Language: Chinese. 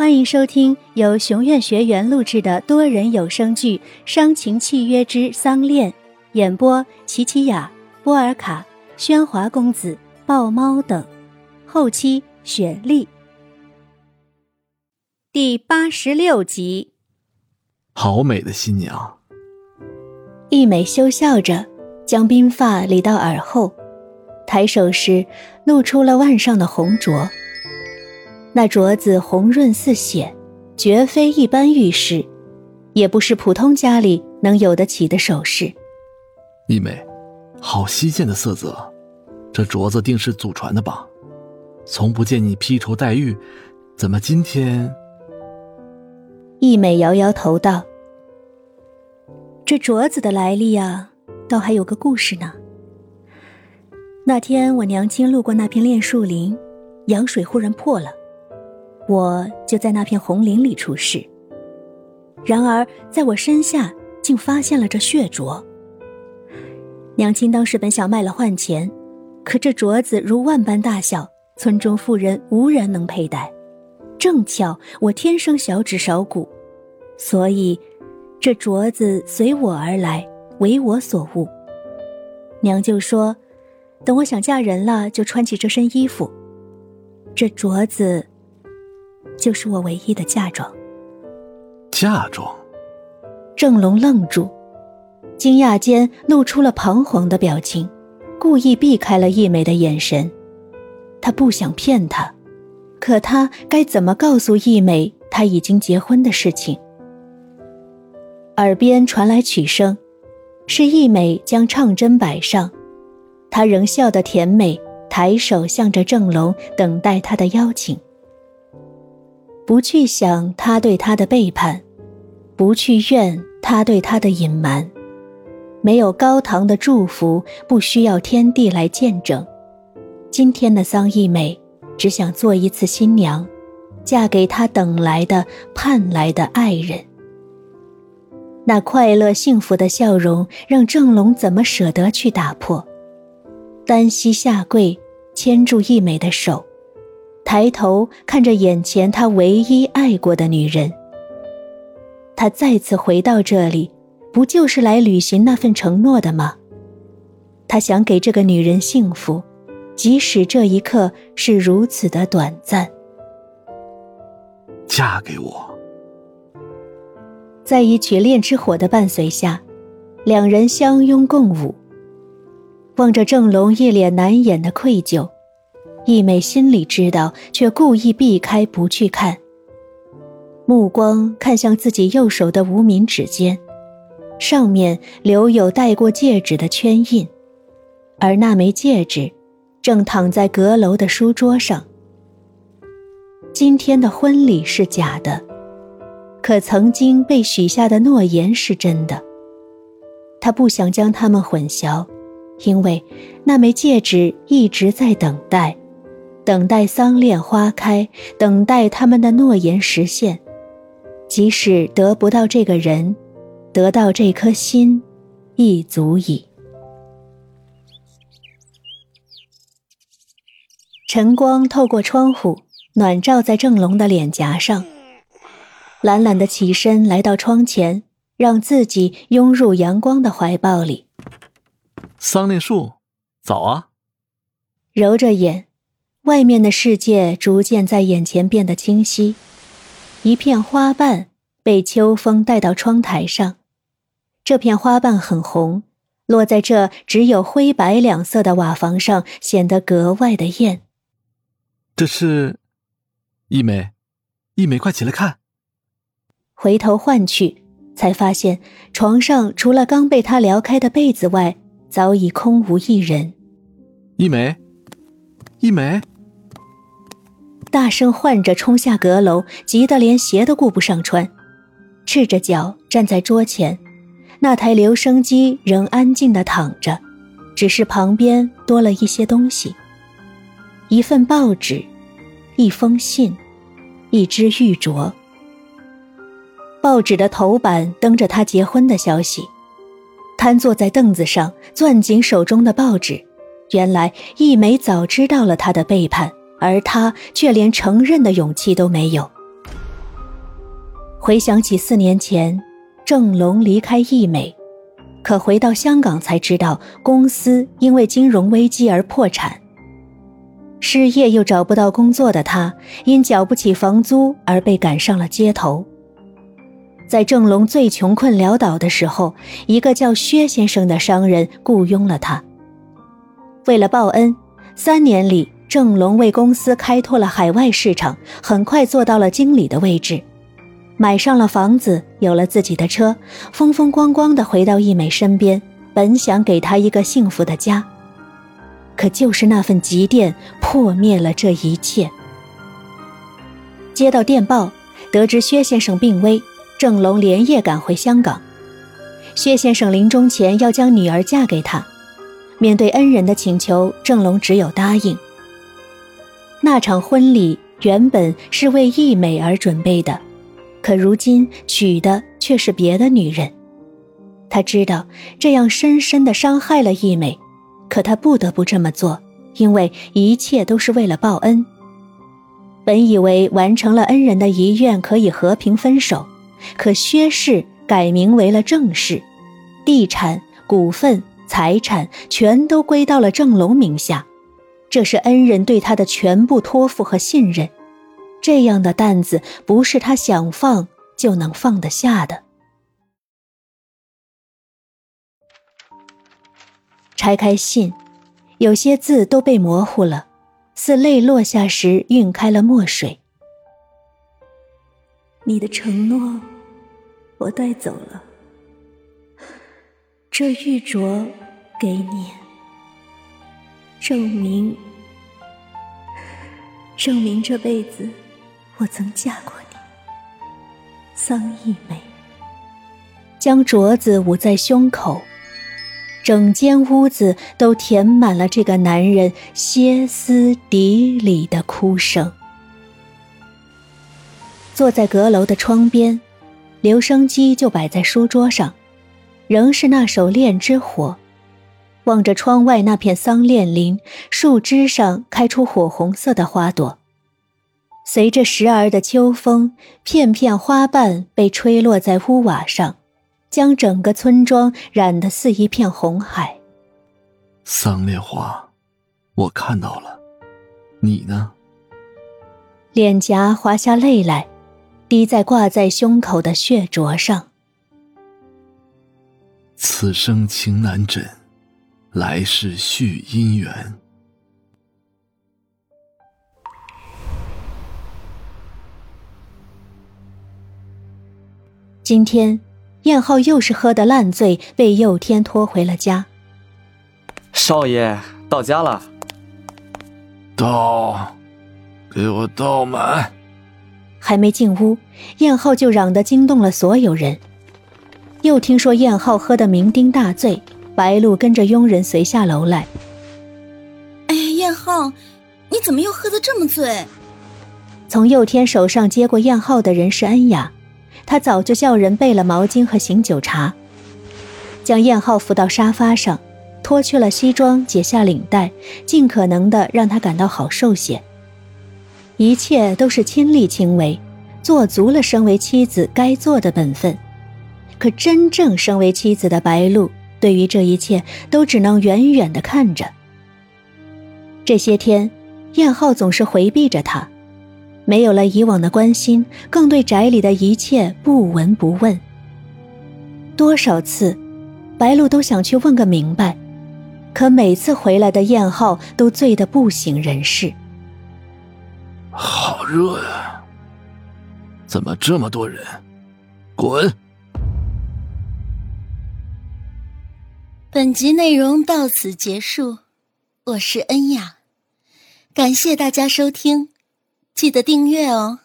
欢迎收听由熊院学员录制的多人有声剧《伤情契约之丧恋》，演播：琪琪雅、波尔卡、喧哗公子、豹猫等，后期雪莉。第八十六集。好美的新娘。一美羞笑着，将鬓发理到耳后，抬手时露出了腕上的红镯。那镯子红润似血，绝非一般玉石，也不是普通家里能有得起的首饰。一美，好稀见的色泽，这镯子定是祖传的吧？从不见你披绸戴玉，怎么今天？一美摇摇头道：“这镯子的来历啊，倒还有个故事呢。那天我娘亲路过那片炼树林，羊水忽然破了。”我就在那片红林里出世。然而，在我身下竟发现了这血镯。娘亲当时本想卖了换钱，可这镯子如万般大小，村中妇人无人能佩戴。正巧我天生小指少骨，所以这镯子随我而来，为我所误。娘就说，等我想嫁人了，就穿起这身衣服。这镯子。就是我唯一的嫁妆。嫁妆。郑龙愣住，惊讶间露出了彷徨的表情，故意避开了易美的眼神。他不想骗她，可他该怎么告诉易美他已经结婚的事情？耳边传来曲声，是易美将唱针摆上，她仍笑得甜美，抬手向着郑龙，等待他的邀请。不去想他对他的背叛，不去怨他对他的隐瞒，没有高堂的祝福，不需要天地来见证。今天的桑义美只想做一次新娘，嫁给他等来的盼来的爱人。那快乐幸福的笑容，让郑龙怎么舍得去打破？单膝下跪，牵住义美的手。抬头看着眼前他唯一爱过的女人，他再次回到这里，不就是来履行那份承诺的吗？他想给这个女人幸福，即使这一刻是如此的短暂。嫁给我。在一曲恋之火的伴随下，两人相拥共舞，望着郑龙一脸难掩的愧疚。易美心里知道，却故意避开不去看。目光看向自己右手的无名指尖，上面留有戴过戒指的圈印，而那枚戒指正躺在阁楼的书桌上。今天的婚礼是假的，可曾经被许下的诺言是真的。他不想将它们混淆，因为那枚戒指一直在等待。等待桑恋花开，等待他们的诺言实现。即使得不到这个人，得到这颗心，亦足矣。晨光透过窗户，暖照在郑龙的脸颊上。懒懒的起身来到窗前，让自己拥入阳光的怀抱里。桑恋树，早啊！揉着眼。外面的世界逐渐在眼前变得清晰，一片花瓣被秋风带到窗台上，这片花瓣很红，落在这只有灰白两色的瓦房上，显得格外的艳。这是，一梅，一梅，快起来看！回头唤去，才发现床上除了刚被他撩开的被子外，早已空无一人。一梅，一梅。大声唤着，冲下阁楼，急得连鞋都顾不上穿，赤着脚站在桌前。那台留声机仍安静地躺着，只是旁边多了一些东西：一份报纸，一封信，一只玉镯。报纸的头版登着他结婚的消息。瘫坐在凳子上，攥紧手中的报纸。原来一梅早知道了他的背叛。而他却连承认的勇气都没有。回想起四年前，郑龙离开易美，可回到香港才知道公司因为金融危机而破产。失业又找不到工作的他，因缴不起房租而被赶上了街头。在郑龙最穷困潦倒的时候，一个叫薛先生的商人雇佣了他。为了报恩，三年里郑龙为公司开拓了海外市场，很快做到了经理的位置，买上了房子，有了自己的车，风风光光的回到易美身边，本想给他一个幸福的家。可就是那份急电破灭了这一切。接到电报，得知薛先生病危，郑龙连夜赶回香港。薛先生临终前要将女儿嫁给他，面对恩人的请求，郑龙只有答应。那场婚礼原本是为易美而准备的，可如今娶的却是别的女人。他知道这样深深的伤害了易美。可他不得不这么做，因为一切都是为了报恩。本以为完成了恩人的遗愿可以和平分手，可薛氏改名为了郑氏，地产、股份、财产全都归到了郑龙名下，这是恩人对他的全部托付和信任。这样的担子不是他想放就能放得下的。拆开信，有些字都被模糊了，似泪落下时晕开了墨水。你的承诺，我带走了。这玉镯给你，证明，证明这辈子我曾嫁过你。桑一美，将镯子捂在胸口。整间屋子都填满了这个男人歇斯底里的哭声。坐在阁楼的窗边，留声机就摆在书桌上，仍是那首《恋之火》。望着窗外那片桑恋林，树枝上开出火红色的花朵，随着时而的秋风，片片花瓣被吹落在屋瓦上。将整个村庄染得似一片红海。桑恋花，我看到了，你呢？脸颊滑下泪来，滴在挂在胸口的血镯上。此生情难枕，来世续姻缘。今天。燕浩又是喝得烂醉，被佑天拖回了家。少爷到家了，倒，给我倒满。还没进屋，燕浩就嚷得惊动了所有人。又听说燕浩喝得酩酊大醉，白露跟着佣人随下楼来。哎呀，燕浩，你怎么又喝得这么醉？从佑天手上接过燕浩的人是恩雅。他早就叫人备了毛巾和醒酒茶，将燕浩扶到沙发上，脱去了西装，解下领带，尽可能的让他感到好受些。一切都是亲力亲为，做足了身为妻子该做的本分。可真正身为妻子的白露，对于这一切都只能远远的看着。这些天，燕浩总是回避着他。没有了以往的关心，更对宅里的一切不闻不问。多少次，白露都想去问个明白，可每次回来的燕浩都醉得不省人事。好热呀！怎么这么多人？滚！本集内容到此结束，我是恩雅，感谢大家收听。记得订阅哦。